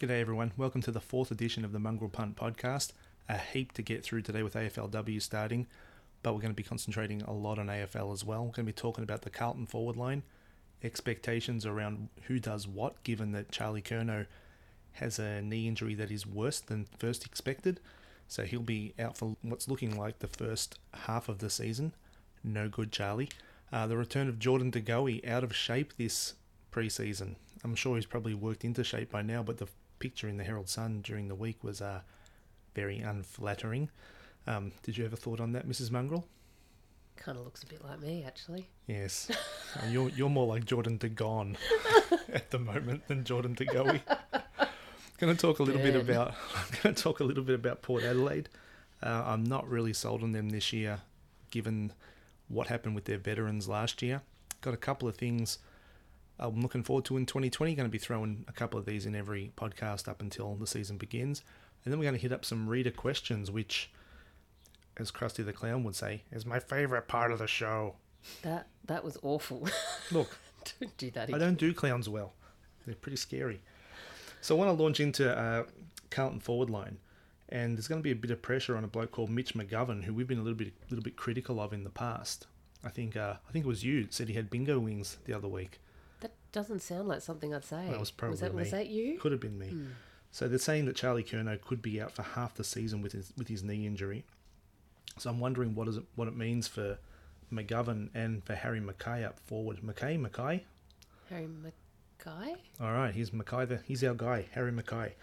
G'day, everyone. Welcome to the fourth edition of the Mongrel Punt podcast. A heap to get through today with AFLW starting, but we're going to be concentrating a lot on AFL as well. We're going to be talking about the Carlton forward line, expectations around who does what, given that Charlie Curnow has a knee injury that is worse than first expected. So he'll be out for what's looking like the first half of the season. No good, Charlie. Uh, the return of Jordan De Goey out of shape this preseason. I'm sure he's probably worked into shape by now, but the picture in the Herald Sun during the week was uh, very unflattering. Um, did you ever thought on that, Mrs. Mongrel? Kind of looks a bit like me, actually. Yes, Uh, you're you're more like Jordan De Gone at the moment than Jordan De Goey. going to talk a little bit about. I'm going to talk a little bit about Port Adelaide. Uh, I'm not really sold on them this year, given what happened with their veterans last year. Got a couple of things I'm looking forward to in 2020. Going to be throwing a couple of these in every podcast up until the season begins, and then we're going to hit up some reader questions, which, as Krusty the Clown would say, is my favourite part of the show. That that was awful. Look, don't do that I don't do clowns well. They're pretty scary. So I want to launch into uh, Carlton forward line, and there's going to be a bit of pressure on a bloke called Mitch McGovern, who we've been a little bit, little bit critical of in the past. I think, uh, I think it was you that said he had bingo wings the other week. Doesn't sound like something I'd say. That was probably was that, was that you? Could have been me. Hmm. So they're saying that Charlie Curnow could be out for half the season with his with his knee injury. So I'm wondering what is it what it means for McGovern and for Harry Mackay up forward. Mackay, Mackay. Harry Mackay? All right, he's Mackay. The, he's our guy, Harry Mackay.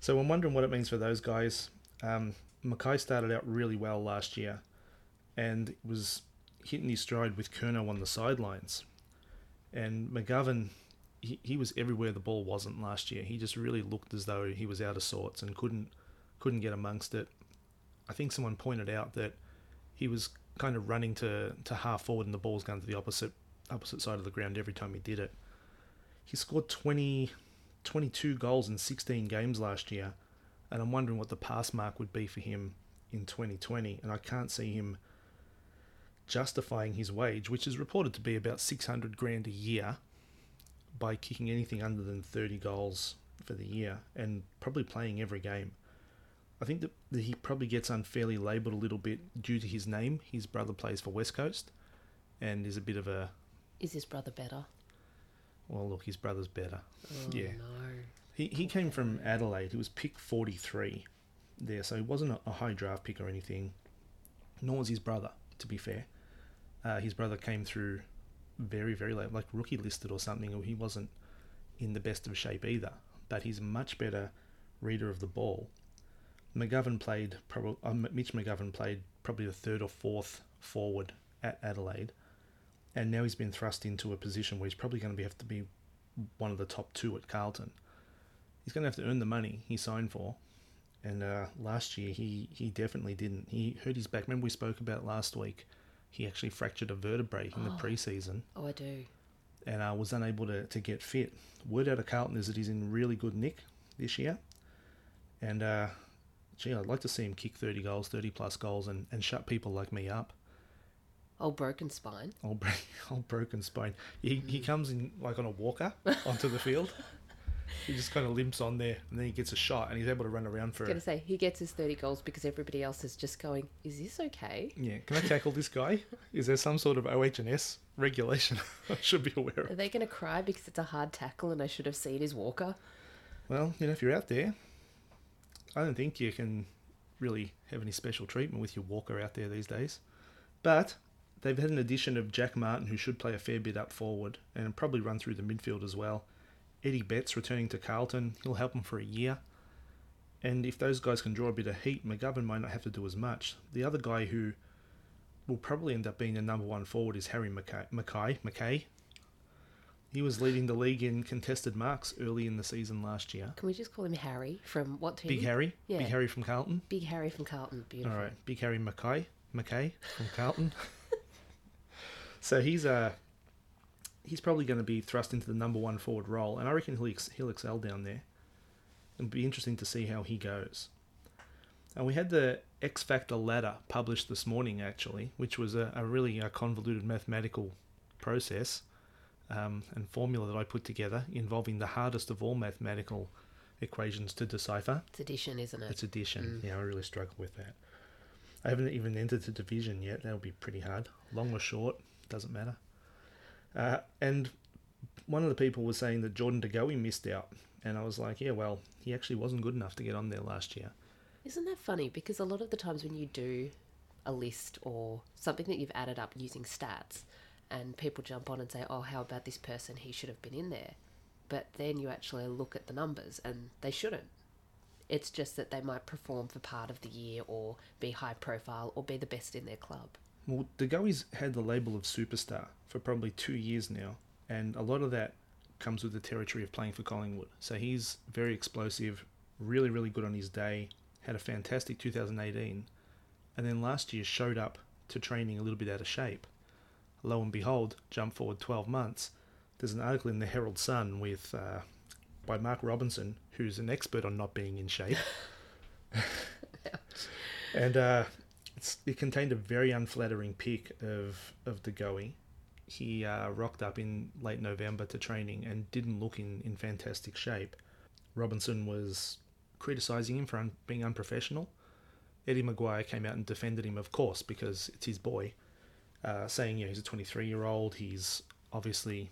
So I'm wondering what it means for those guys. Um, Mackay started out really well last year, and was hitting his stride with Curnow on the sidelines. And McGovern, he, he was everywhere the ball wasn't last year. He just really looked as though he was out of sorts and couldn't couldn't get amongst it. I think someone pointed out that he was kind of running to, to half forward and the ball's going to the opposite opposite side of the ground every time he did it. He scored 20, 22 goals in 16 games last year, and I'm wondering what the pass mark would be for him in 2020. And I can't see him justifying his wage, which is reported to be about 600 grand a year, by kicking anything under than 30 goals for the year and probably playing every game. I think that, that he probably gets unfairly labelled a little bit due to his name. His brother plays for West Coast and is a bit of a Is his brother better? well, look, his brother's better. Oh, Yeah. no. He he came from Adelaide. He was pick 43 there, so he wasn't a, a high draft pick or anything. Nor was his brother, to be fair. Uh, his brother came through very, very late, like rookie listed or something, or he wasn't in the best of shape either. But he's a much better reader of the ball. McGovern played, probably, uh, Mitch McGovern played probably the third or fourth forward at Adelaide. And now he's been thrust into a position where he's probably going to have to be one of the top two at Carlton he's going to have to earn the money he signed for. And uh, last year, he, he definitely didn't. He hurt his back. Remember, we spoke about last week. He actually fractured a vertebrae in the Oh. preseason Oh, I do. and uh, was unable to, to get fit. Word out of Carlton is that he's in really good nick this year. And, uh, gee, I'd like to see him kick 30 goals, 30 plus goals, and, and shut people like me up. Old broken spine. Old, bro- old broken spine. He, he comes in like on a walker onto the field. He just kind of limps on there, and then he gets a shot, and he's able to run around for it. I was going to say, he gets his 30 goals because everybody else is just going, is this okay? Yeah, can I tackle this guy? Is there some sort of OH&S regulation I should be aware of? Are of? they going to cry because it's a hard tackle and I should have seen his walker? Well, you know, if you're out there, I don't think you can really have any special treatment with your walker out there these days. But they've had an addition of Jack Martin, who should play a fair bit up forward and probably run through the midfield as well. Eddie Betts returning to Carlton, he'll help them for a year. And if those guys can draw a bit of heat, McGovern might not have to do as much. The other guy who will probably end up being the number one forward is Harry McKay. McKay, Mackay. He was leading the league in contested marks early in the season last year. Can we just call him Harry from what team? Big Harry. Yeah. Big Harry from Carlton. Big Harry from Carlton. Beautiful. All right, Big Harry McKay. McKay from Carlton. so he's uh he's probably going to be thrust into the number one forward role, and I reckon he'll ex- he'll excel down there. It'll be interesting to see how he goes. And we had the X Factor ladder published this morning, actually, which was a, a really uh, convoluted mathematical process um, and formula that I put together involving the hardest of all mathematical equations to decipher. It's addition, isn't it? It's addition. Yeah, I really struggle with that. I haven't even entered the division yet. That'll be pretty hard. Long or short, doesn't matter. Uh, and one of the people was saying that Jordan De Goey missed out. And I was like, yeah, well, he actually wasn't good enough to get on there last year. Isn't that funny? Because a lot of the times when you do a list or something that you've added up using stats, and people jump on and say, oh, how about this person? He should have been in there. But then you actually look at the numbers and they shouldn't. It's just that they might perform for part of the year or be high profile or be the best in their club. Well, De Goey's had the label of superstar for probably two years now. And a lot of that comes with the territory of playing for Collingwood. So he's very explosive, really, really good on his day, had a fantastic 2018, and then last year showed up to training a little bit out of shape. Lo and behold, jump forward 12 months. There's an article in the Herald Sun with uh, by Mark Robinson, who's an expert on not being in shape, and uh, it's, it contained a very unflattering pic of of De Goey. He uh, rocked up in late November to training and didn't look in, in fantastic shape. Robinson was criticising him for un- being unprofessional. Eddie McGuire came out and defended him, of course, because it's his boy, uh, saying, know, he's a 23 year old. He's obviously,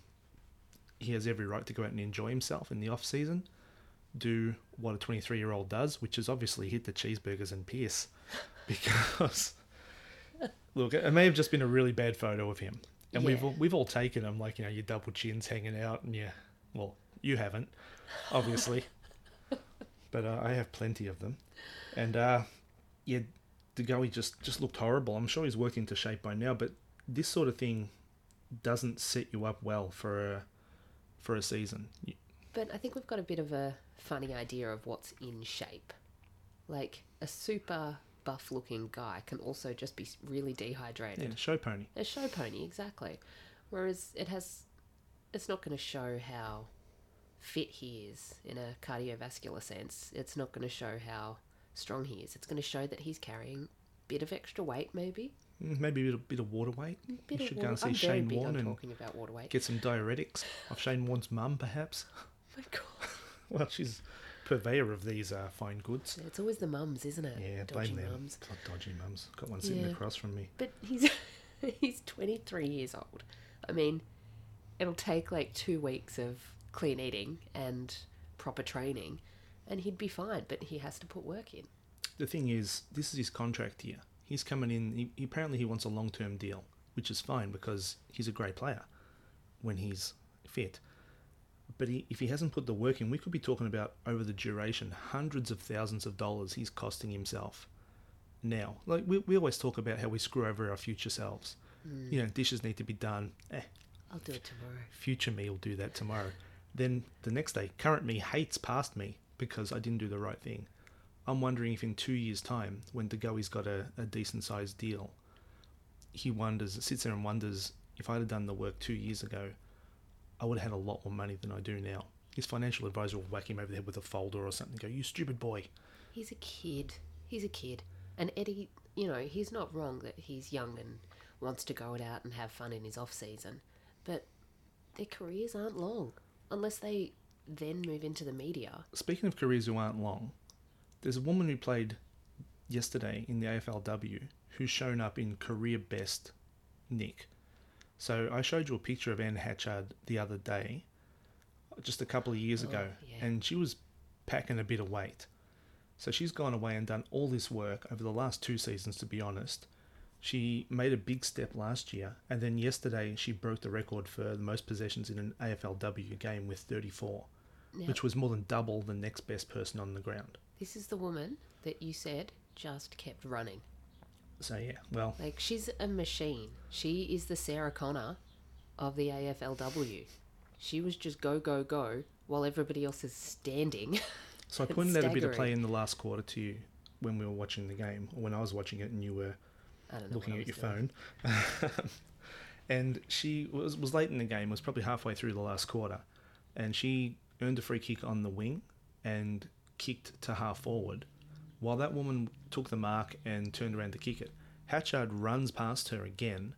he has every right to go out and enjoy himself in the off season, do what a 23 year old does, which is obviously hit the cheeseburgers and piss. Because, look, it may have just been a really bad photo of him. And we've all, we've all taken them, like, you know, your double chins hanging out, and yeah, well, you haven't, obviously. but uh, I have plenty of them. And uh, yeah, Goey just just looked horrible. I'm sure he's worked into shape by now, but this sort of thing doesn't set you up well for a for a season. But I think we've got a bit of a funny idea of what's in shape. Like a super buff looking guy can also just be really dehydrated. Yeah, a show pony. A show pony, exactly. Whereas it has, it's not going to show how fit he is in a cardiovascular sense. It's not going to show how strong he is. It's going to show that he's carrying a bit of extra weight, maybe. Mm, Maybe a bit of, bit of water weight. Bit you should water. go and see I'm Shane Warne and talking about water weight. get some diuretics of Shane Warne's mum, perhaps. Oh my God, Well, she's purveyor of these uh, fine goods. it's always the mums, isn't it? Yeah, Dodgy blame them. mums. God, dodgy mums. Got one sitting Yeah. across from me. But he's he's 23 years old. I mean, it'll take like two weeks of clean eating and proper training, and he'd be fine. But he has to put work in. the thing is, this is his contract year. He's coming in. He, he- apparently, he wants a long term deal, which is fine because he's a great player when he's fit. But he, if he hasn't put the work in, we could be talking about over the duration hundreds of thousands of dollars he's costing himself. Now, like we, we always talk about how we screw over our future selves. You know, dishes need to be done. Eh, I'll do it tomorrow. future me will do that tomorrow. Then the next day, current me hates past me because I didn't do the right thing. I'm wondering if in two years' time, when De Goey's got a, a decent sized deal, he wonders, sits there and wonders, if I'd have done the work two years ago, I would have had a lot more money than I do now. His financial advisor will whack him over the head with a folder or something and go, You stupid boy. He's a kid. He's a kid. And Eddie, you know, he's not wrong that he's young and wants to go out and have fun in his off season, but their careers aren't long unless they then move into the media. Speaking of careers who aren't long, there's a woman who played yesterday in the AFLW who's shown up in career best nick. So I showed you a picture of Anne Hatchard the other day, just a couple of years Oh, ago, yeah. and she was packing a bit of weight. So she's gone away and done all this work over the last two seasons, to be honest. She made a big step last year, and then yesterday she broke the record for the most possessions in an AFLW game with 34, Now, which was more than double the next best person on the ground. this is the woman that you said just kept running. So yeah, well, Like she's a machine. She is the Sarah Connor of the AFLW. She was just go go go while everybody else is standing. so I pointed out a bit of play in the last quarter to you when we were watching the game, or when I was watching it and you were I don't know. looking at your doing. phone. and she was was late in the game, was probably halfway through the last quarter, and she earned a free kick on the wing and kicked to half forward. While that woman took the mark and turned around to kick it, Hatchard runs past her again,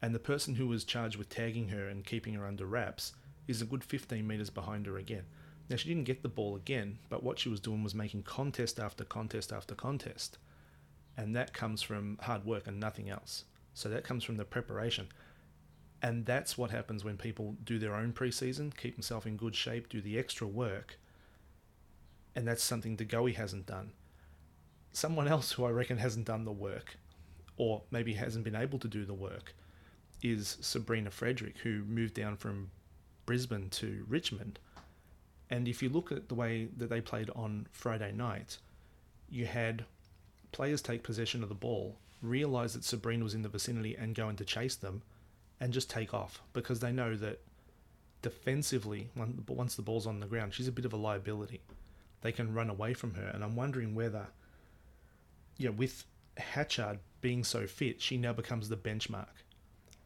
and the person who was charged with tagging her and keeping her under wraps is a good 15 metres behind her again. Now, she didn't get the ball again, but what she was doing was making contest after contest after contest. And that comes from hard work and nothing else. So that comes from the preparation. And that's what happens when people do their own preseason, keep themselves in good shape, do the extra work. And that's something DeGoey hasn't done. Someone else who I reckon hasn't done the work, or maybe hasn't been able to do the work, is Sabrina Frederick, who moved down from Brisbane to Richmond. And if you look at the way that they played on Friday night, you had players take possession of the ball, realize that Sabrina was in the vicinity and go in to chase them, and just take off because they know that defensively, once the ball's on the ground, she's a bit of a liability. They can run away from her, and I'm wondering whether, yeah, with Hatchard being so fit, she now becomes the benchmark.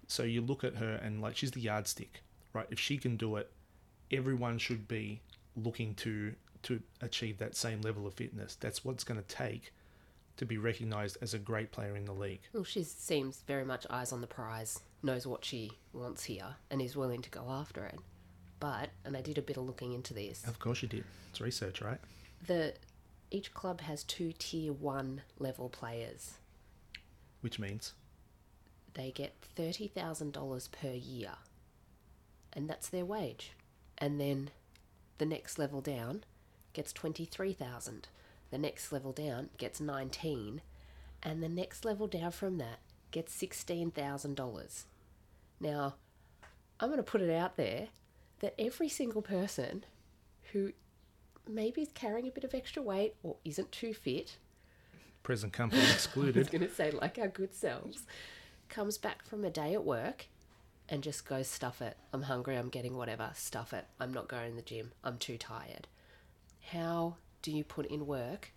So you look at her and like she's the yardstick, right? If she can do it, everyone should be looking to to achieve that same level of fitness. That's what's going to take to be recognised as a great player in the league. Well, she seems very much eyes on the prize, knows what she wants here, and is willing to go after it. But, and I did a bit of looking into this. Of course you did. It's research, right? The each club has two tier one level players. Which means they get thirty thousand dollars per year, and that's their wage. And then the next level down gets 23,000. The next level down gets 19 and the next level down from that gets $16,000. Now, I'm going to put it out there that every single person who maybe is carrying a bit of extra weight or isn't too fit, present company excluded. I was going to say like our good selves, comes back from a day at work and just goes, stuff it. I'm hungry, I'm getting whatever, stuff it. I'm not going to the gym, I'm too tired. How do you put in work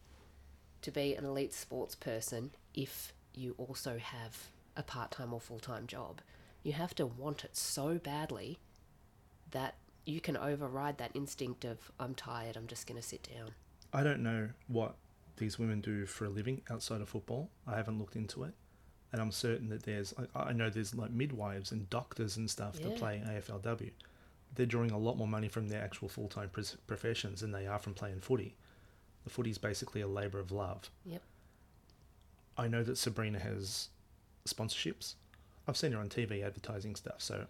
to be an elite sports person if you also have a part time or full time job? You have to want it so badly that you can override that instinct of, I'm tired, I'm just going to sit down. I don't know what these women do for a living outside of football. I haven't looked into it and I'm certain that there's I know there's like midwives and doctors and stuff yeah. that play AFLW. They're drawing a lot more money from their actual full time professions than they are from playing footy. The footy is basically a labour of love. Yep. I know that Sabrina has sponsorships. I've seen her on TV advertising stuff, so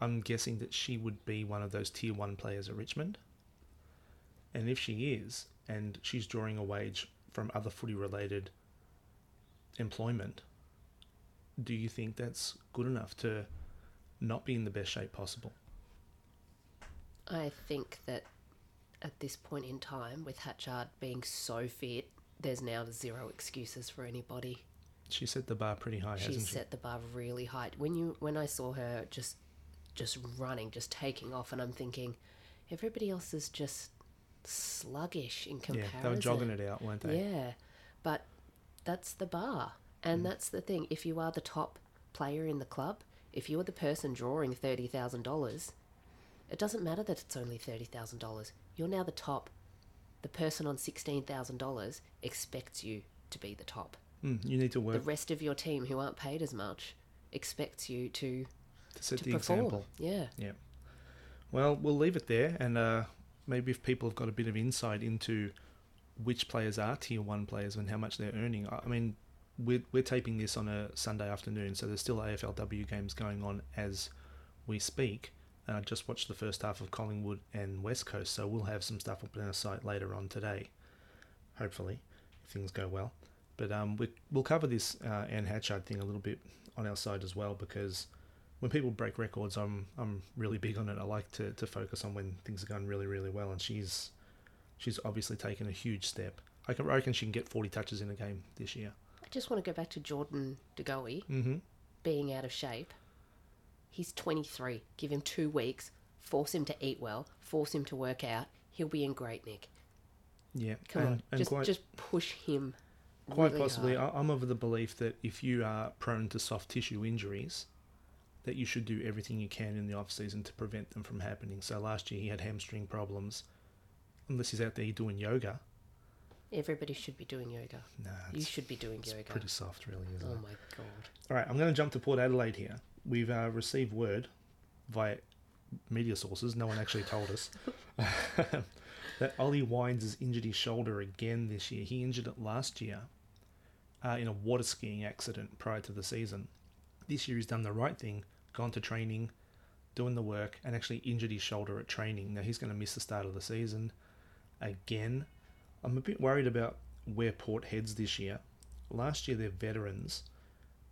I'm guessing that she would be one of those tier one players at Richmond. And if she is, and she's drawing a wage from other footy related employment, do you think that's good enough to not be in the best shape possible? I think that at this point in time, with Hatchard being so fit, there's now zero excuses for anybody. She set the bar pretty high, she hasn't she? set the bar really high. When you when I saw her just just running, just taking off, and I'm thinking, everybody else is just sluggish in comparison. Yeah, they were jogging it out, weren't they? Yeah, but that's the bar. And mm. that's the thing. If you are the top player in the club, if you're the person drawing $30,000, it doesn't matter that it's only $30,000. You're now the top. The person on $16,000 expects you to be the top. Mm, you need to work. The rest of your team who aren't paid as much expects you to, to set to the perform. example. Yeah. Yeah. Well, we'll leave it there. And uh, maybe if people have got a bit of insight into which players are tier one players and how much they're earning, I mean, we're, we're taping this on a Sunday afternoon, so there's still AFLW games going on as we speak. And I just watched the first half of Collingwood and West Coast, so we'll have some stuff up on our site later on today, hopefully, if things go well. But um, we, we'll cover this uh, Anne Hatchard thing a little bit on our side as well because when people break records, I'm I'm really big on it. I like to, to focus on when things are going really really well, and she's she's obviously taken a huge step. I, can, I reckon she can get 40 touches in a game this year. I just want to go back to Jordan De Goey mm-hmm. being out of shape. He's 23. Give him two weeks. Force him to eat well. Force him to work out. He'll be in great nick. Yeah, come and, on, and just quite, just push him. Quite really possibly, hard. I'm of the belief that if you are prone to soft tissue injuries, that you should do everything you can in the off season to prevent them from happening. So last year he had hamstring problems. Unless he's out there doing yoga, Everybody should be doing yoga. Nah, you should be doing yoga. Pretty soft, really, isn't oh it? my god! All right, I'm going to jump to Port Adelaide here. We've uh, received word via media sources. No one actually told us that Ollie Wines has injured his shoulder again this year. He injured it last year uh, in a water skiing accident prior to the season. This year he's done the right thing, gone to training, doing the work, and actually injured his shoulder at training. Now he's going to miss the start of the season again. I'm a bit worried about where Port heads this year. Last year, their veterans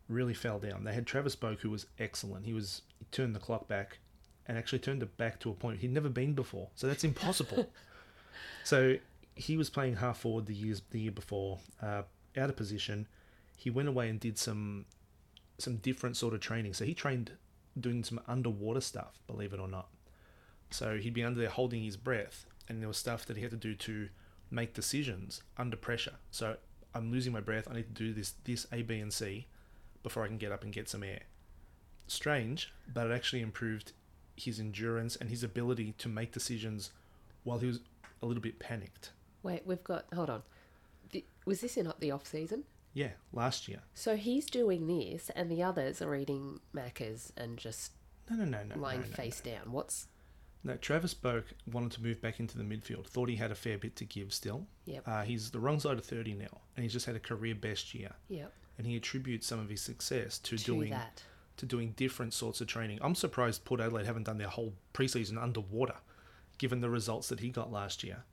really fell down. They had Travis Boak, who was excellent. He was he turned the clock back, and actually turned it back to a point he'd never been before. So that's impossible. so he was playing half forward the years the year before, uh, out of position. He went away and did some some different sort of training. So he trained doing some underwater stuff, believe it or not. So he'd be under there holding his breath, and there was stuff that he had to do to make decisions under pressure. So I'm losing my breath. I need to do this, this A, B, and C before I can get up and get some air. Strange, but it actually improved his endurance and his ability to make decisions while he was a little bit panicked. Wait, we've got. Hold on. The, was this in the off season? Yeah, last year. So he's doing this, and the others are eating Maccas and just No, no, no, no. lying no, no, face down. What's No, Travis Boak wanted to move back into the midfield. Thought he had a fair bit to give still. Yep. Uh, he's the wrong side of 30 now, and he's just had a career best year. yep And he attributes some of his success to, to doing that? to doing different sorts of training. I'm surprised Port Adelaide haven't done their whole preseason underwater, given the results that he got last year.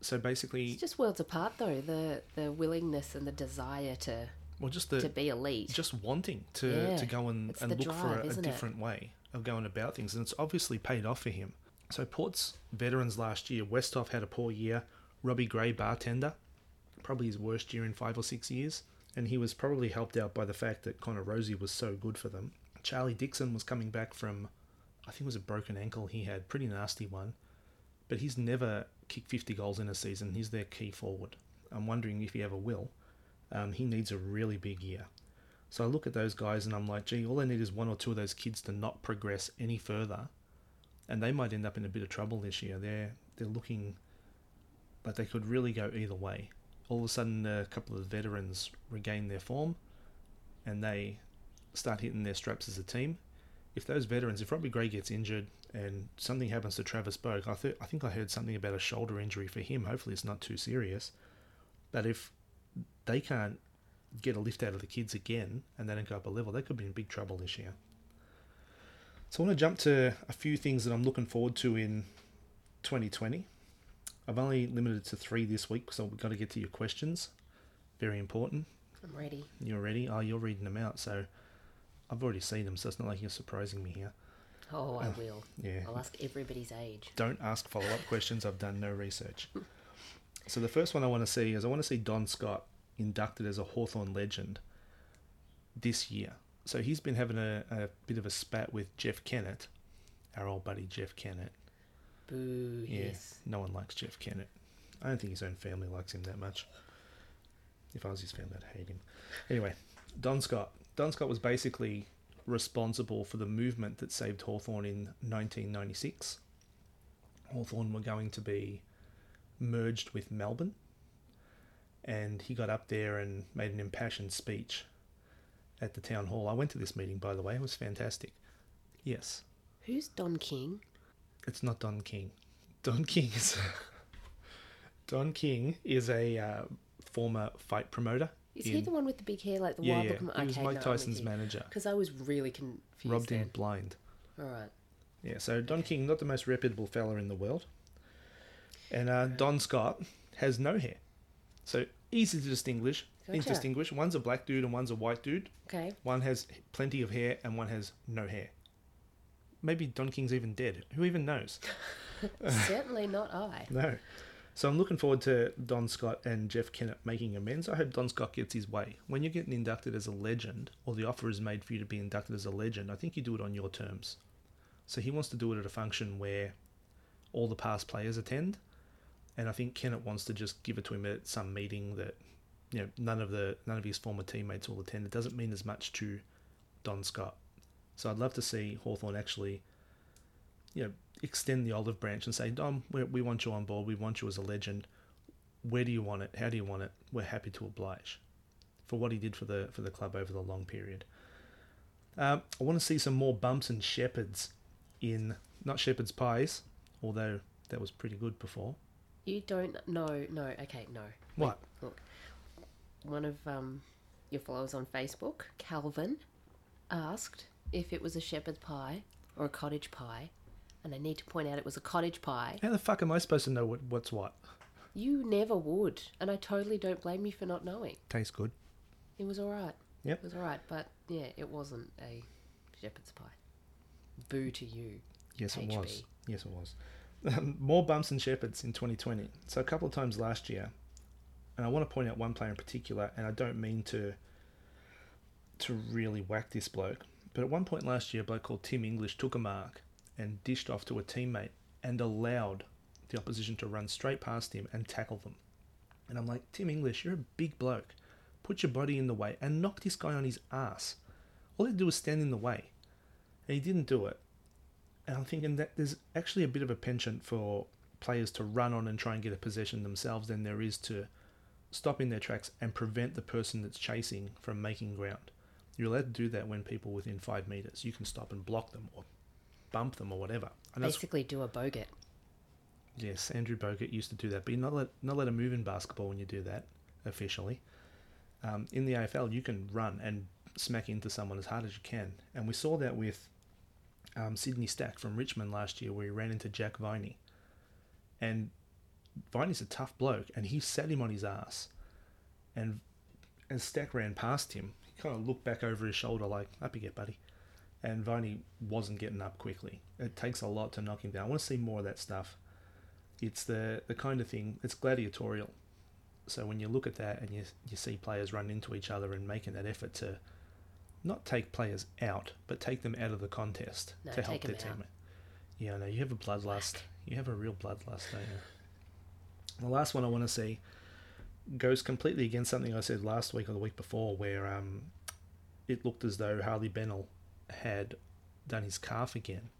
So basically, It's just worlds apart, though. The the willingness and the desire to well, just the to be elite. just wanting to Yeah, to go and, it's and look for a, a isn't it? different way of going about things, and it's obviously paid off for him. So Port's veterans last year, Westhoff had a poor year. Robbie Gray, bartender, probably his worst year in five or six years, and he was probably helped out by the fact that Connor Rozee was so good for them. Charlie Dixon was coming back from, I think it was a broken ankle he had, pretty nasty one, but he's never kicked 50 goals in a season. He's their key forward. I'm wondering if he ever will. Um, he needs a really big year. So I look at those guys and I'm like, gee, all I need is one or two of those kids to not progress any further, and they might end up in a bit of trouble this year. They're they're looking like they could really go either way. All of a sudden, a couple of veterans regain their form, and they start hitting their straps as a team. If those veterans, if Robbie Gray gets injured and something happens to Travis Boak, I, th- I think I heard something about a shoulder injury for him. Hopefully, it's not too serious. But if they can't get a lift out of the kids again and they don't go up a level, they could be in big trouble this year. So I want to jump to a few things that I'm looking forward to in 2020. I've only limited to three this week, so we've got to get to your questions. Very important. I'm ready. You're ready? Oh, you're reading them out, so I've already seen them, so it's not like you're surprising me here. Oh, I oh, will. Yeah. I'll ask everybody's age. Don't ask follow up questions. I've done no research. So the first one I want to see is I want to see Don Scott inducted as a Hawthorn legend this year. So he's been having a, a bit of a spat with Jeff Kennett, our old buddy Jeff Kennett. Boo. Yeah, Yes. no one likes Jeff Kennett. I don't think his own family likes him that much. If I was his family, I'd hate him. Anyway, Don Scott. Don Scott was basically responsible for the movement that saved Hawthorn in 1996. Hawthorn were going to be merged with Melbourne, and he got up there and made an impassioned speech at the town hall. I went to this meeting, by the way. It was fantastic. Yes, Who's Don King? it's not Don King. Don King is Don King is a uh, former fight promoter. Is he in- the one with the big hair, like the yeah, wild yeah. looking? He was Mike Tyson's manager. Because I was really confused. Robbed him blind. All right. Yeah, so Don King, not the most reputable fella in the world. And uh, Don Scott has no hair. So easy to distinguish. Gotcha. Distinguish. One's a black dude and one's a white dude. Okay. One has plenty of hair and one has no hair. Maybe Don King's even dead. Who even knows? Certainly not I. No. So I'm looking forward to Don Scott and Jeff Kennett making amends. I hope Don Scott gets his way. When you're getting inducted as a legend, or the offer is made for you to be inducted as a legend, I think you do it on your terms. So he wants to do it at a function where all the past players attend, and I think Kennett wants to just give it to him at some meeting that you know none of the none of his former teammates will attend. It doesn't mean as much to Don Scott. So I'd love to see Hawthorn actually you know, extend the olive branch and say, Dom, we, we want you on board. We want you as a legend. Where do you want it? How do you want it? We're happy to oblige for what he did for the for the club over the long period. Um, I want to see some more bumps and shepherds in not shepherd's pies, although that was pretty good before. You don't know. No. Okay. No. What? Look, one of um, your followers on Facebook, Calvin, asked if it was a shepherd's pie or a cottage pie, and I need to point out it was a cottage pie. How the fuck am I supposed to know what, what's what? You never would, and I totally don't blame you for not knowing. Tastes good. It was all right. Yep. It was all right, but yeah, it wasn't a shepherd's pie. Boo to you. Yes, it was. Yes, it was. Um, More bumps and shepherds in 2020. So a couple of times last year, and I want to point out one player in particular, and I don't mean to to really whack this bloke, but at one point last year, a bloke called Tim English took a mark and dished off to a teammate and allowed the opposition to run straight past him and tackle them. And I'm like, Tim English, you're a big bloke. Put your body in the way and knock this guy on his ass. All he had to do was stand in the way. And he didn't do it. And I'm thinking that there's actually a bit of a penchant for players to run on and try and get a possession themselves than there is to stop in their tracks and prevent the person that's chasing from making ground. You're allowed to do that when people within five meters. You can stop and block them or bump them or whatever. And Basically, do a bogut. Yes, Andrew Bogut used to do that, but you're not let not let a move in basketball when you do that officially. Um, in the AFL, you can run and smack into someone as hard as you can, and we saw that with um, Sydney Stack from Richmond last year, where he ran into Jack Viney, and Viney's a tough bloke, and he sat him on his ass, and as Stack ran past him, he kind of looked back over his shoulder like, "Up you get, buddy." And Viney wasn't getting up quickly. It takes a lot to knock him down. I want to see more of that stuff. It's the the kind of thing it's gladiatorial. So when you look at that and you you see players run into each other and making that effort to not take players out but take them out of the contest No, to help their team yeah no you have a bloodlust. You have a real bloodlust don't you? The last one i want to see goes completely against something i said last week or the week before where um it looked as though harley bennell had done his calf again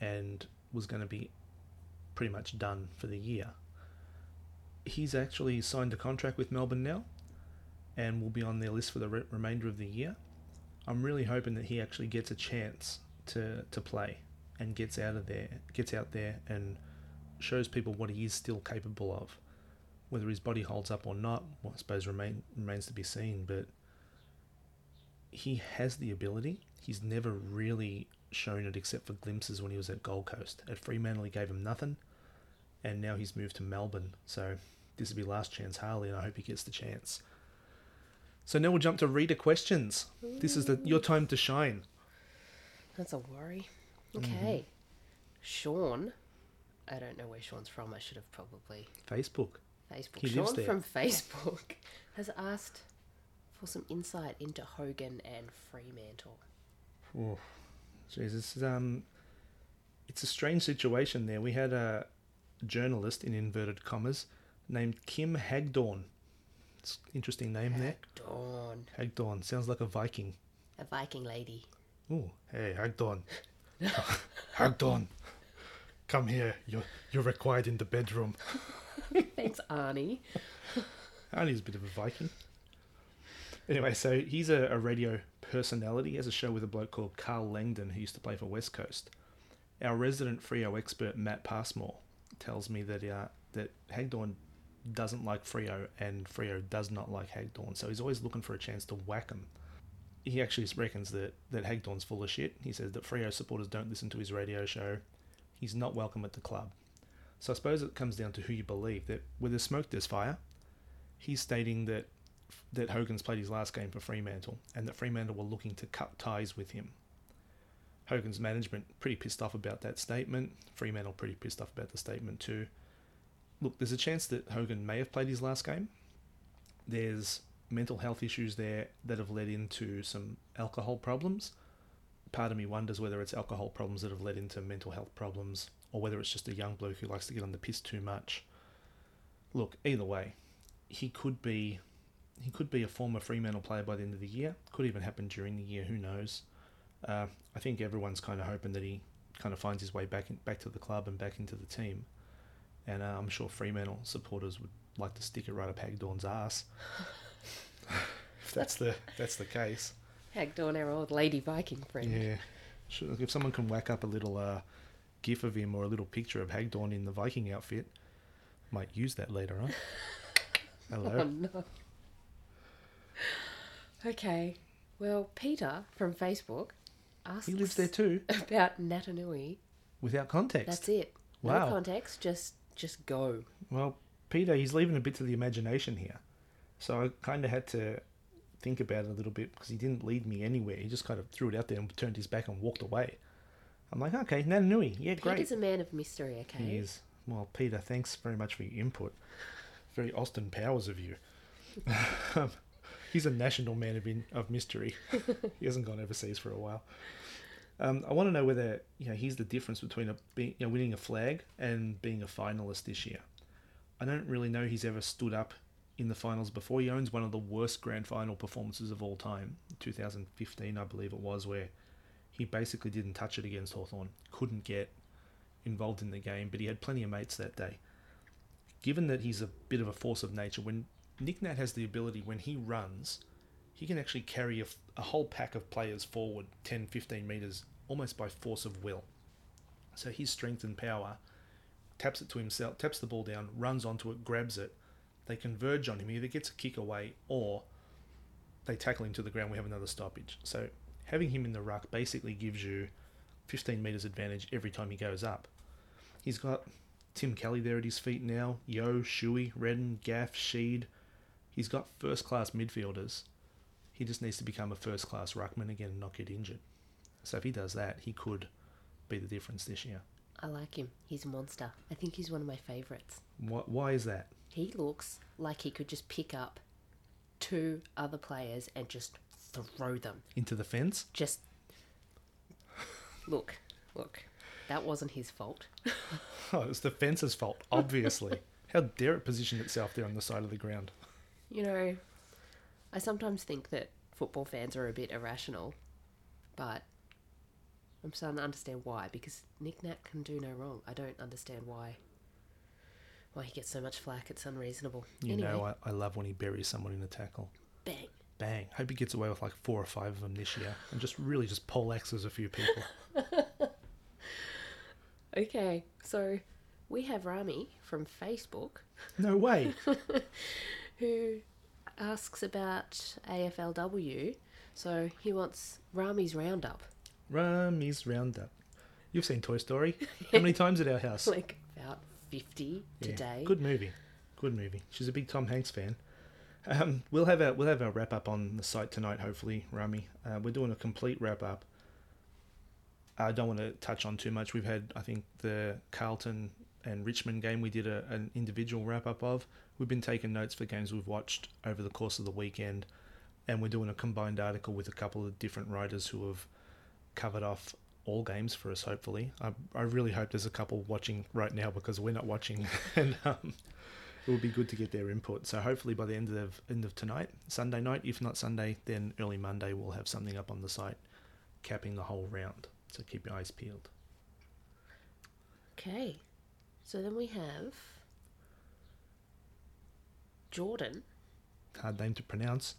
and was going to be pretty much done for the year. He's actually signed a contract with Melbourne now and will be on their list for the re- remainder of the year. I'm really hoping that he actually gets a chance to, to play and gets out of there, gets out there and shows people what he is still capable of. Whether his body holds up or not, well, I suppose remain, remains to be seen, but he has the ability. He's never really shown it except for glimpses when he was at Gold Coast. At Fremantle, he gave him nothing, and now he's moved to Melbourne. So this will be last chance Harley, and I hope he gets the chance. So now we'll jump to reader questions. This is the your time to shine. That's a worry. Mm-hmm. Okay. Sean. I don't know where Sean's from. I should have probably Facebook. Facebook. He Sean from Facebook has asked for some insight into Hogan and Fremantle. Oh, Jesus. Um, it's a strange situation there. We had a journalist in inverted commas named Kim Hagdorn. It's an interesting name there. Dawn. Hagdorn sounds like a Viking. A Viking lady. Oh, hey, Hagdorn. Hagdorn, come here. You're you're required in the bedroom. Thanks, Arnie. Arnie's a bit of a Viking. Anyway, so he's a, a radio personality. He has a show with a bloke called Karl Langdon who used to play for West Coast. Our resident Freo expert Matt Passmore tells me that uh, that Hagdorn doesn't like Freo and Freo does not like Hagdorn, so he's always looking for a chance to whack him. He actually reckons that that Hagdorn's full of shit. He says that Freo supporters don't listen to his radio show. He's not welcome at the club. So I suppose it comes down to who you believe. That where there's smoke, there's fire. He's stating that that Hogan's played his last game for Fremantle and that Fremantle were looking to cut ties with him. Hogan's management pretty pissed off about that statement. Fremantle pretty pissed off about the statement too. Look, there's a chance that Hogan may have played his last game. There's mental health issues there that have led into some alcohol problems. Part of me wonders whether it's alcohol problems that have led into mental health problems or whether it's just a young bloke who likes to get on the piss too much. Look, either way, he could be he could be a former Fremantle player by the end of the year. Could even happen during the year. Who knows? Uh, I think everyone's kind of hoping that he kind of finds his way back in, back to the club and back into the team. And uh, I'm sure Fremantle supporters would like to stick it right up Hagdorn's ass. if that's the that's the case. Hagdorn, our old lady Viking friend. Yeah. Sure, if someone can whack up a little uh, gif of him or a little picture of Hagdorn in the Viking outfit, might use that later on. Hello. Oh no. Okay. Well, Peter from Facebook asks He lives there too, about Naitanui. without context. That's it. Wow. No context, just just go. Well, Peter, he's leaving a bit to the imagination here. So I kind of had to think about it a little bit because he didn't lead me anywhere. He just kind of threw it out there and turned his back and walked away. I'm like, okay, Naitanui, yeah, great. Peter's a man of mystery, okay? He is. Well, Peter, thanks very much for your input. Very Austin Powers of you. Um, He's a national man of, in, of mystery. he hasn't gone overseas for a while. Um, I want to know whether you know here's the difference between a being, you know, winning a flag and being a finalist this year. I don't really know he's ever stood up in the finals before. He owns one of the worst grand final performances of all time, 2015, I believe it was, where he basically didn't touch it against Hawthorn, couldn't get involved in the game, but he had plenty of mates that day. Given that he's a bit of a force of nature, when Nick Nat has the ability, when he runs, he can actually carry a whole pack of players forward 10, 15 metres almost by force of will. So his strength and power taps it to himself, taps the ball down, runs onto it, grabs it. They converge on him. He either gets a kick away or they tackle him to the ground. We have another stoppage. So having him in the ruck basically gives you 15 metres advantage every time he goes up. He's got Tim Kelly there at his feet now, Yeo, Shuey, Redden, Gaff, Sheed. He's got first class midfielders. He just needs to become a first class ruckman again and not get injured. So if he does that, he could be the difference this year. I like him. He's a monster. I think he's one of my favourites. Why, why is that? He looks like he could just pick up two other players and just throw them. Into the fence? Just look, look. That wasn't his fault. Oh, was the fence's fault, obviously. How dare it position itself there on the side of the ground? You know, I sometimes think that football fans are a bit irrational, but I'm starting to understand why. Because Nick Nat can do no wrong. I don't understand why. Why he gets so much flack? It's unreasonable. You anyway, know, I, I love when he buries someone in a tackle. bang. Bang. Hope he gets away with like four or five of them this year and just really just poleaxes a few people. Okay, so we have Rami from Facebook No way. who asks about AFLW. So he wants Rami's roundup. Rami's Roundup. You've seen Toy Story. How many times at our house? Like about 50 Yeah, today. Good movie. Good movie. She's a big Tom Hanks fan. Um, we'll have a we'll have a wrap up on the site tonight. Hopefully, Rami. Uh, we're doing a complete wrap up. I don't want to touch on too much. We've had I think the Carlton and Richmond game. We did a, an individual wrap up of. We've been taking notes for games we've watched over the course of the weekend, and we're doing a combined article with a couple of different writers who have covered off all games for us. Hopefully, I, I really hope there's a couple watching right now because we're not watching, and um, it would be good to get their input. So hopefully by the end of end of tonight, Sunday night, if not Sunday, then early Monday, we'll have something up on the site capping the whole round. So keep your eyes peeled. Okay, so then we have Jordan. Hard name to pronounce.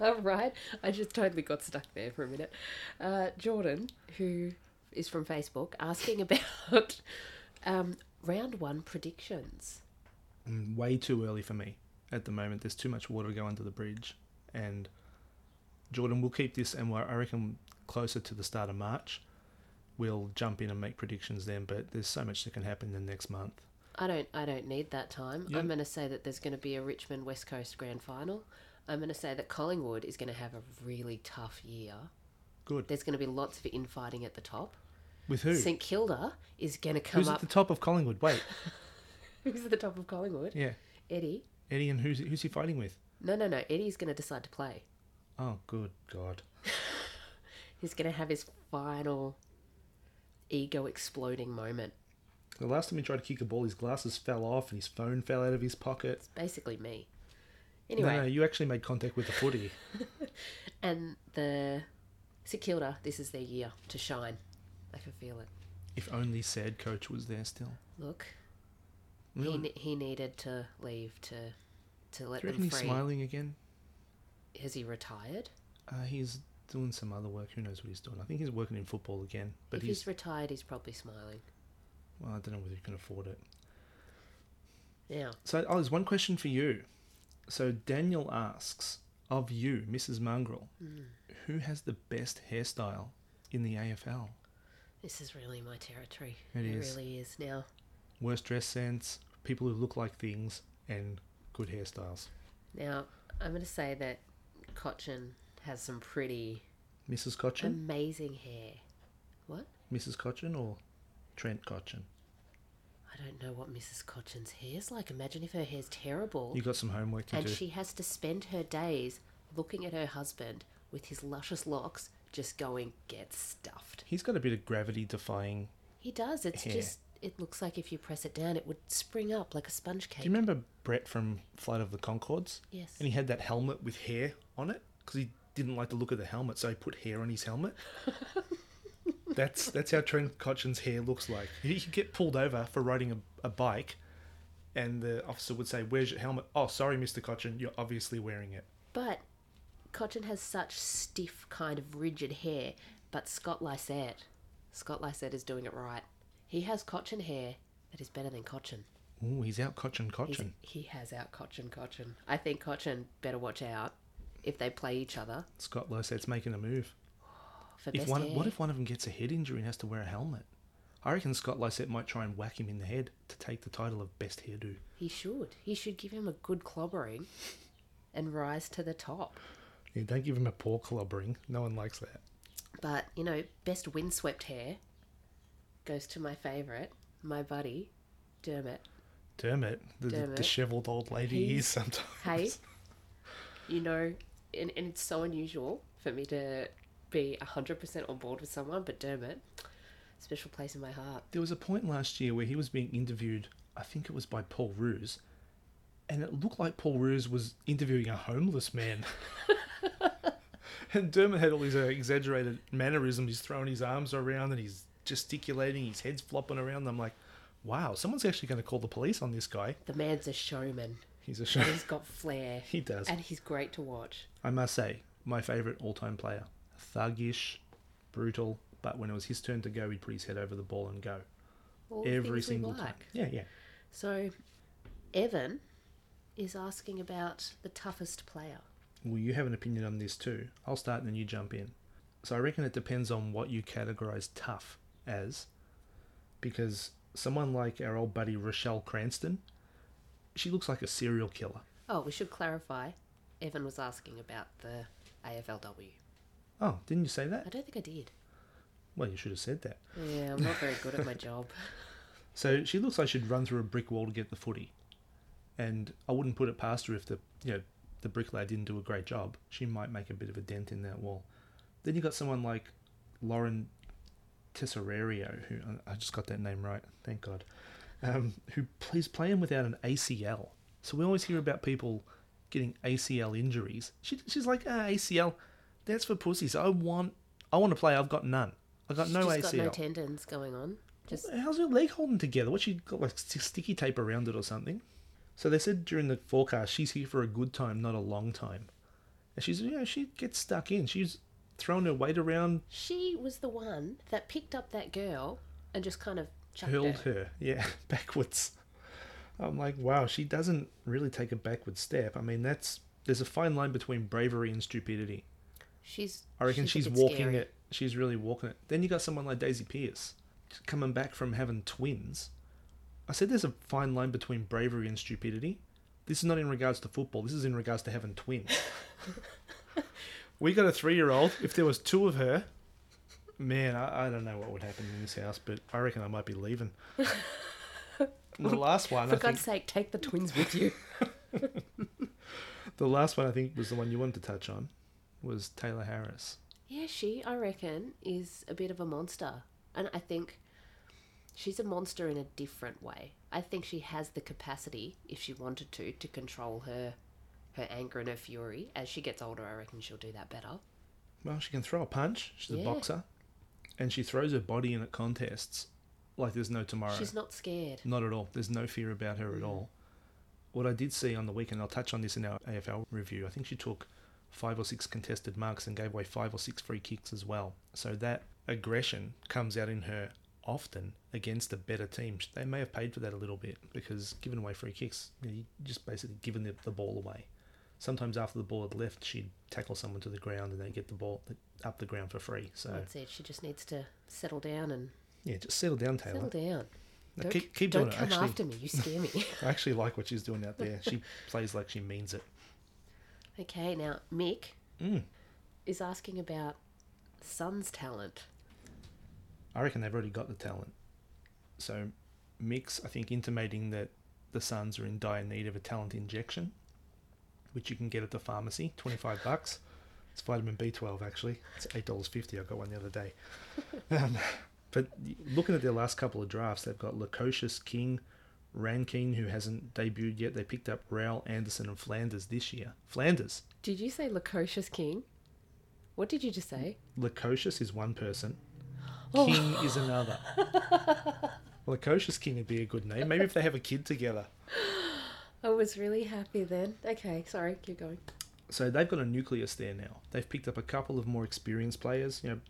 right, I just totally got stuck there for a minute. Uh, Jordan, who is from Facebook, asking about um, round one predictions. Mm, Way too early for me at the moment. There's too much water to go under the bridge, and Jordan, we'll keep this, and we're- I reckon closer to the start of March, we'll jump in and make predictions then. But there's so much that can happen in the next month. I don't I don't need that time. Yeah. I'm going to say that there's going to be a Richmond West Coast grand final. I'm going to say that Collingwood is going to have a really tough year. Good. There's going to be lots of infighting at the top. With who? St Kilda is going to come Who's up. at the top of Collingwood? Wait, Who's at the top of Collingwood? yeah, Eddie. Eddie, and who's who's he fighting with? No, no, no. Eddie's going to decide to play. Oh, good God. He's going to have his final ego exploding moment. The last time he tried to kick a ball, his glasses fell off and his phone fell out of his pocket. It's basically me. Anyway, No, no, you actually made contact with the footy. and the St Kilda, this is their year to shine. I can feel it. if only said coach was there still. Look, Do he he needed to leave to to let reckon them he's free. smiling again? Has he retired? Uh, he's doing some other work. Who knows what he's doing? I think he's working in football again. But if he's, he's retired, he's probably smiling. well, I don't know whether he can afford it. Yeah. So, oh, there's one question for you. So, Daniel asks of you, Mrs. Mongrel, mm, who has the best hairstyle in the AFL? this is really my territory. It it is. really is now. Worst dress sense, people who look like things, and good hairstyles. Now, I'm going to say that Cotchin has some pretty Mrs. Cotchin? amazing hair. What? Mrs. Cotchin or Trent Cotchin? I don't know what Mrs. Cotchin's hair's like. Imagine if her hair's terrible You got some homework to do, and do. she has to spend her days looking at her husband with his luscious locks just going, get stuffed. He's got a bit of gravity defying. He does. It's Hair. just, it looks like if you press it down, it would spring up like a sponge cake. Do you remember Brett from Flight of the Conchords? Yes. And he had that helmet with hair on it because he didn't like the look of the helmet, so he put hair on his helmet. that's that's how Trent Cotchin's hair looks like. He could get pulled over for riding a, a bike, and the officer would say, "Where's your helmet?" Oh, sorry, Mister Cotchin, you're obviously wearing it. But Cotchin has such stiff, kind of rigid hair. But Scott Lycett, Scott Lycett is doing it right. He has Cotchin hair that is better than Cotchin. Ooh, he's out Cotchin He's, Cotchin. he has out Cotchin Cotchin. I think Cotchin better watch out if they play each other Scott Lycett's making a move. for If best one, hair. what if one of them gets a head injury and has to wear a helmet? I reckon Scott Lycett might try and whack him in the head to take the title of best hairdo. He should. He should give him a good clobbering and rise to the top. Yeah, don't give him a poor clobbering. No one likes that. But, you know, best windswept hair goes to my favourite, my buddy, Dermot. Dermot, the, the Dermot. dishevelled old lady he is sometimes. Hey, you know, and, and it's so unusual for me to be 100% on board with someone, but Dermot, special place in my heart. There was a point last year where he was being interviewed, I think it was by Paul Roos, and it looked like Paul Roos was interviewing a homeless man. and Dermot had all these uh, exaggerated mannerisms. He's throwing his arms around and he's gesticulating, his head's flopping around. I'm like, wow, someone's actually going to call the police on this guy. The man's a showman. He's a show. He's got flair. he does. And he's great to watch. I must say, my favourite all time player. Thuggish, brutal, but when it was his turn to go, he'd put his head over the ball and go. All Every single time. Yeah, yeah. So, Evan is asking about the toughest player. Well, you have an opinion on this too. I'll start and then you jump in. So I reckon it depends on what you categorize tough as. Because someone like our old buddy Rochelle Cranston, she looks like a serial killer. Oh, we should clarify. Evan was asking about the AFLW. Oh, didn't you say that? I that? don't think I did. Well, you should have said that. Yeah, I'm not very good at my job. So she looks like she'd run through a brick wall to get the footy. And I wouldn't put it past her if the you know the bricklayer didn't do a great job. She might make a bit of a dent in that wall. Then you got someone like Lauren Tesoriero, who I just got that name right, thank God, um, who plays playing without an ACL. So we always hear about people getting ACL injuries. She, she's like, ah, ACL, that's for pussies. I want, I want to play. I've got none. I got She's no just ACL. got no tendons going on. Just How's her leg holding together? What she got like sticky tape around it or something? So they said during the forecast she's here for a good time, not a long time. And she's you know she gets stuck in. She's throwing her weight around, she was the one that picked up that girl and just kind of hurled her. her, yeah, backwards. I'm like, wow, she doesn't really take a backward step. I mean, that's there's a fine line between bravery and stupidity. She's. I reckon a she's, walking scary. it. She's really walking it. Then you got someone like Daisy Pearce coming back from having twins. I said there's a fine line between bravery and stupidity. This is not in regards to football. This is in regards to having twins. we got a three-year-old. If there was two of her, man, I, I don't know what would happen in this house, but I reckon I might be leaving. The last one, For I think, God's sake, take the twins with you. the last one I think was the one you wanted to touch on, was Taylor Harris. Yeah, she, I reckon, is a bit of a monster. And I think she's a monster in a different way. I think she has the capacity, if she wanted to, to control her her anger and her fury. As she gets older, I reckon she'll do that better. Well, she can throw a punch. She's a boxer. And she throws her body in at contests like there's no tomorrow. She's not scared. Not at all. There's no fear about her at mm. all. What I did see on the weekend, I'll touch on this in our AFL review. I think she took five or six contested marks and gave away five or six free kicks as well. So that aggression comes out in her often against a better team. They may have paid for that a little bit because giving away free kicks, you, know, just basically giving the, the ball away. Sometimes after the ball had left, she'd tackle someone to the ground and they get the ball up the ground for free. So That's it. She just needs to settle down and yeah, just settle down, Taylor. settle down. Now, Don't, keep keep don't doing it. come Actually, after me. You scare me. I actually like what she's doing out there. She plays like she means it. okay, now Mick Mm. is asking about Sun's talent. I reckon they've already got the talent. So, Mick's, I think, intimating that the Suns are in dire need of a talent injection, which you can get at the pharmacy, twenty five bucks. It's vitamin B twelve actually. It's eight dollars fifty. I got one the other day. um, but looking at their last couple of drafts, they've got Lukosius King, Rankine, who hasn't debuted yet. They picked up Rowell Anderson and Flanders this year. Flanders. Did you say Lukosius King? What did you just say? Lukosius is one person. Oh. King is another. Lukosius King would be a good name. Maybe if they have a kid together. I was really happy then. Okay, sorry, keep going. So they've got a nucleus there now. They've picked up a couple of more experienced players. You know,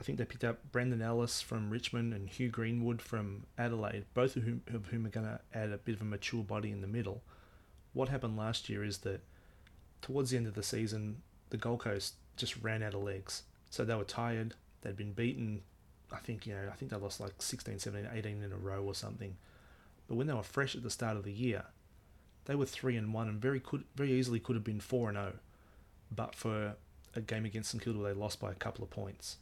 I think they picked up Brandon Ellis from Richmond and Hugh Greenwood from Adelaide, both of whom, of whom are going to add a bit of a mature body in the middle. What happened last year is that towards the end of the season, the Gold Coast just ran out of legs. So they were tired. They'd been beaten, I think, you know, I think they lost like 16, 17, 18 in a row or something. But when they were fresh at the start of the year, they were 3 and 1 and very could very easily could have been 4 and 0 but for a game against St Kilda where they lost by a couple of points.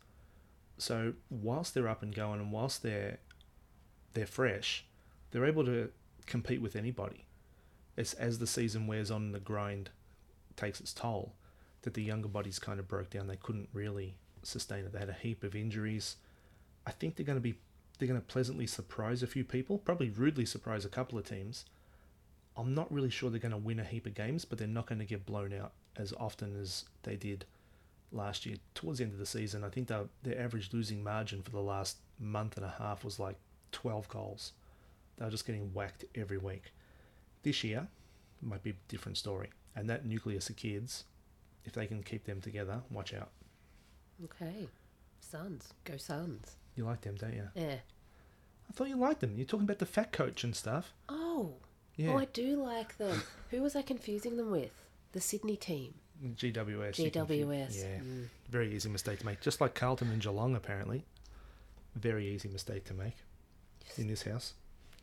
So whilst they're up and going and whilst they're they're fresh, they're able to compete with anybody. It's as the season wears on and the grind takes its toll that the younger bodies kind of broke down. They couldn't really sustain it. They had a heap of injuries. I think they're going to be they're going to pleasantly surprise a few people, probably rudely surprise a couple of teams. I'm not really sure they're going to win a heap of games, but they're not going to get blown out as often as they did last year. Towards the end of the season, I think their their average losing margin for the last month and a half was like 12 goals. They were just getting whacked every week. This year might be a different story. And that nucleus of kids, if they can keep them together, watch out. Okay. Suns. Go Suns. You like them, don't you? Yeah. I thought you liked them. You're talking about the fat coach and stuff. Oh. Yeah. Oh, I do like them. Who was I confusing them with? The Sydney team. GWS. you can feel- GWS. Yeah. Mm. Very easy mistake to make. Just like Carlton and Geelong, apparently. Very easy mistake to make Just- in this house.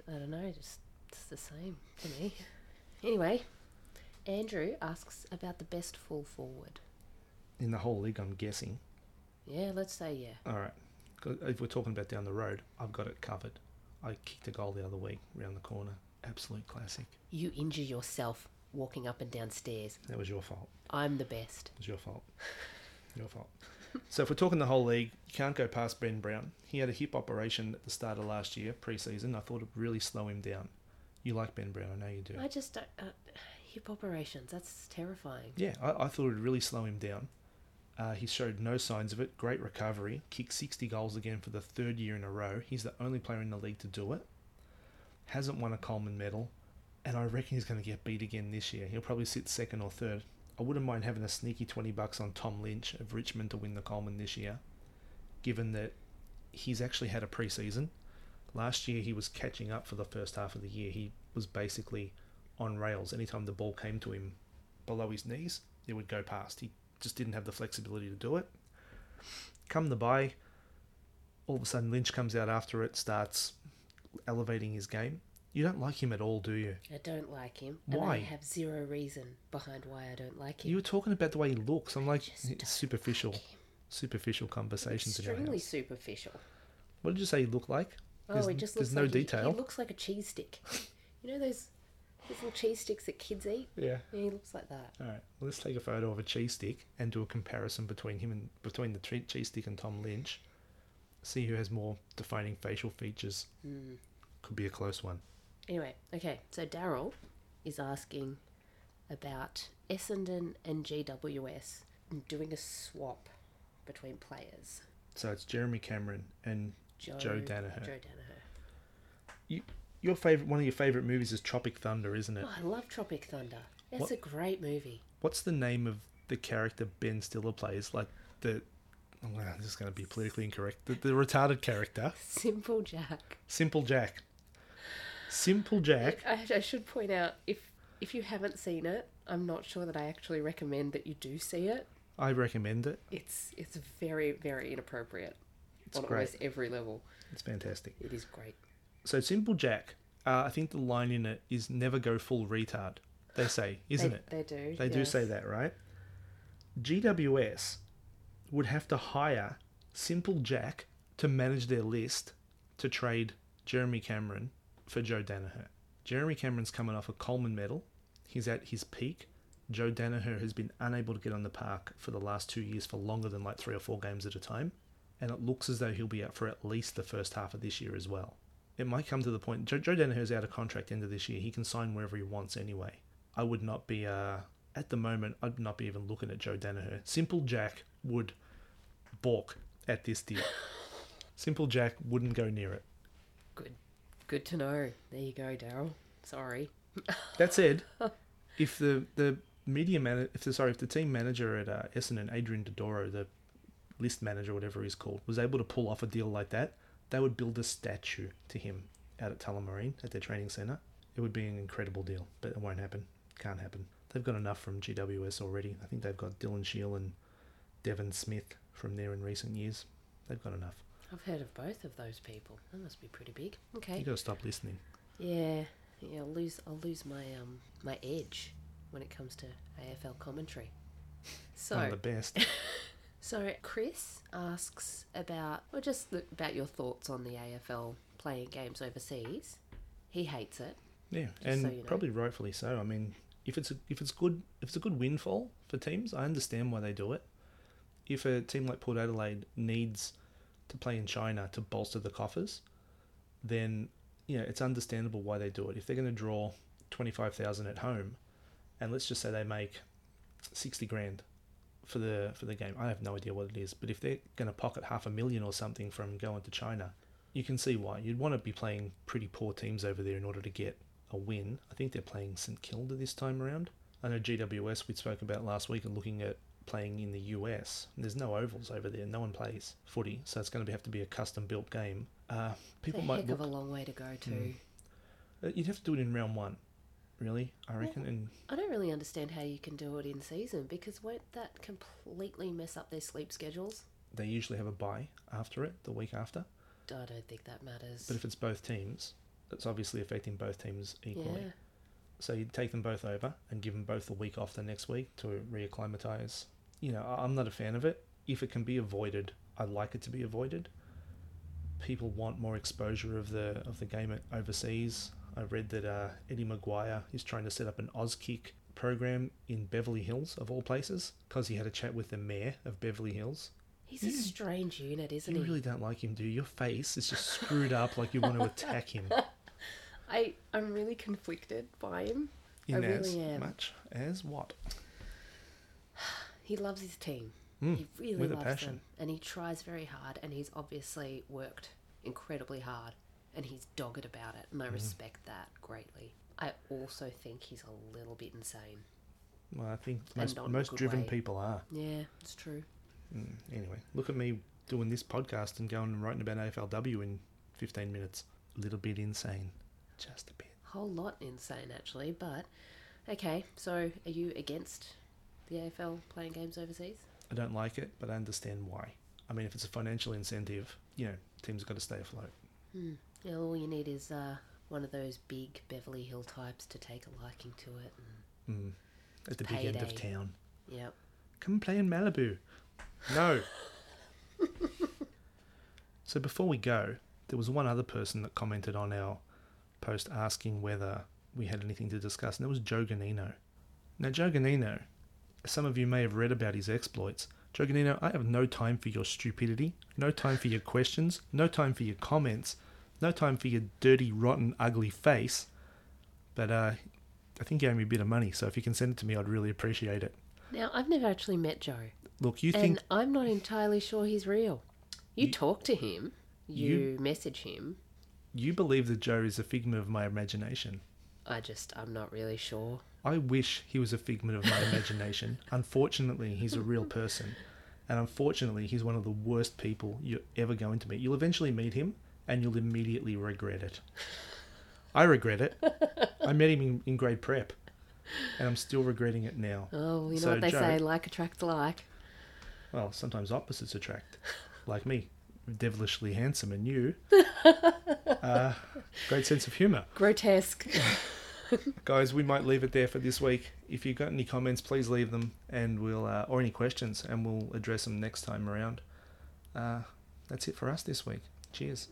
I don't know, just it's the same to me. Anyway, Andrew asks about the best full forward. In the whole league, I'm guessing. Yeah, let's say yeah. All right. If we're talking about down the road, I've got it covered. I kicked a goal the other week round the corner. Absolute classic. You injure yourself walking up and down stairs. That was your fault. I'm the best. It was your fault. Your fault. So if we're talking the whole league, you can't go past Ben Brown. He had a hip operation at the start of last year, pre-season. I thought it would really slow him down. You like Ben Brown, I know you do. I just don't. Uh, hip operations, that's terrifying. Yeah, I, I thought it would really slow him down. Uh, he showed no signs of it. Great recovery. Kicked 60 goals again for the third year in a row. He's the only player in the league to do it. Hasn't won a Coleman medal. And I reckon he's going to get beat again this year. He'll probably sit second or third. I wouldn't mind having a sneaky 20 bucks on Tom Lynch of Richmond to win the Coleman this year, given that he's actually had a preseason. Last year, he was catching up for the first half of the year. He was basically on rails. Anytime the ball came to him below his knees, it would go past. He just didn't have the flexibility to do it. Come the bye, all of a sudden Lynch comes out after it, starts elevating his game. You don't like him at all, do you? I don't like him. And Why? I have zero reason behind why I don't like him. You were talking about the way he looks. I'm like superficial, like superficial conversations Extremely superficial. What did you say he looked like? Oh, There's- he just there's looks no like he- detail. He, looks like a cheese stick. You know those those little cheese sticks that kids eat? Yeah. Yeah, he looks like that. All right. Well, let's take a photo of a cheese stick and do a comparison between him and between the cheese stick and Tom Lynch. See who has more defining facial features. Mm. Could be a close one. Anyway, okay, so Daryl is asking about Essendon and GWS doing a swap between players. So it's Jeremy Cameron and Joe, Joe Daniher. Joe Daniher. your favorite. One of your favorite movies is Tropic Thunder, isn't it? Oh, I love Tropic Thunder. It's What- a great movie. What's the name of the character Ben Stiller plays, like the. oh, wow, this is going to be politically incorrect. The, the retarded character, Simple Jack. Simple Jack. Simple Jack. I, I should point out if if you haven't seen it, I'm not sure that I actually recommend that you do see it. I recommend it. It's it's very very inappropriate It's on great. almost every level. It's fantastic. It is great. So Simple Jack. Uh, I think the line in it is "never go full retard." They say, isn't they, it? They do. They do say that, right? GWS would have to hire Simple Jack to manage their list to trade Jeremy Cameron for Joe Daniher. Jeremy Cameron's coming off a Coleman medal. He's at his peak. Joe Daniher has been unable to get on the park for the last two years for longer than like three or four games at a time. And it looks as though he'll be out for at least the first half of this year as well. It might come to the point Joe, Joe Daniher's out of contract end of this year. He can sign wherever he wants anyway. I would not be uh, at the moment. I'd not be even looking at Joe Daniher. Simple Jack would balk at this deal. Simple Jack wouldn't go near it. Good. Good to know. There you go, Daryl. Sorry. That said, if the the media man, if the sorry, if the team manager at uh, Essendon, Adrian Dodoro, the list manager, whatever he's called, was able to pull off a deal like that, they would build a statue to him out at Tullamarine at their training centre. It would be an incredible deal, but it won't happen. Can't happen. They've got enough from GWS already. I think they've got Dylan Shiel and Devon Smith from there in recent years. They've got enough. I've heard of both of those people. That must be pretty big. Okay. You got to stop listening. Yeah. Yeah. I'll lose. I'll lose my um my edge when it comes to AFL commentary. So the best. so Chris asks about or just the, about your thoughts on the AFL playing games overseas. He hates it. Yeah, and so you know. probably rightfully so. I mean, if it's a, if it's good if it's a good windfall for teams, I understand why they do it. If a team like Port Adelaide needs to play in China to bolster the coffers, then you know it's understandable why they do it. If they're going to draw twenty five thousand at home, and let's just say they make sixty grand for the for the game, I have no idea what it is, but if they're going to pocket half a million or something from going to China, you can see why you'd want to be playing pretty poor teams over there in order to get a win. I think they're playing St Kilda this time around. I know GWS we spoke about last week and looking at playing in the US. There's no ovals over there. No one plays footy, so it's going to have to be a custom built game. Uh, people it's a might heck look, of a long way to go to. Mm. uh, you'd have to do it in round one, really. I reckon. And I don't really understand how you can do it in season because won't that completely mess up their sleep schedules? they usually have a bye after it, the week after. I don't think that matters. But if it's both teams, it's obviously affecting both teams equally. yeah. So you take them both over and give them both a week off the next week to reacclimatise. You know, I'm not a fan of it. If it can be avoided, I like it to be avoided. People want more exposure of the of the game overseas. I read that uh, Eddie McGuire is trying to set up an Auskick program in Beverly Hills, of all places, because he had a chat with the mayor of Beverly Hills. He's a strange unit, isn't You he? You really don't like him, do you? Your face is just screwed up like you want to attack him. I I'm really conflicted by him. In I as really am. much as what? He loves his team. Mm, he really with loves passion. them, and he tries very hard. And he's obviously worked incredibly hard, and he's dogged about it. And I respect that greatly. I also think he's a little bit insane. Well, I think most, not in a most driven way. people are. Yeah, it's true. Mm, anyway, look at me doing this podcast and going and writing about AFLW in 15 minutes. A little bit insane. Just a bit. Whole lot insane actually, but okay. So, are you against the AFL playing games overseas? I don't like it, but I understand why. I mean, if it's a financial incentive, you know, teams have got to stay afloat. Hmm. Yeah, all you need is uh, one of those big Beverly Hill types to take a liking to it. And, Mm. At the big end of town. yep. Come play in Malibu. No. so before we go, there was one other person that commented on our post asking whether we had anything to discuss, and that was Joe Ganino. Now, Joe Ganino, some of you may have read about his exploits. Joe Ganino, I have no time for your stupidity, no time for your questions, no time for your comments, no time for your dirty, rotten, ugly face. But uh, I think you owe me a bit of money, so if you can send it to me, I'd really appreciate it. Now, I've never actually met Joe, Look, you and think I'm not entirely sure he's real. You, You- talk to him, you, you- message him. you believe that Joe is a figment of my imagination. I just, I'm not really sure. I wish he was a figment of my imagination. unfortunately, he's a real person. And unfortunately, he's one of the worst people you're ever going to meet. You'll eventually meet him and you'll immediately regret it. I regret it. I met him in, in grade prep and I'm still regretting it now. Oh, you know So, what they Joe- say, like attracts like. Well, sometimes opposites attract, like me, devilishly handsome, and you, uh, great sense of humour. Grotesque. Guys, we might leave it there for this week. If you've got any comments, please leave them, and we'll uh, or any questions, and we'll address them next time around. Uh, that's it for us this week. Cheers.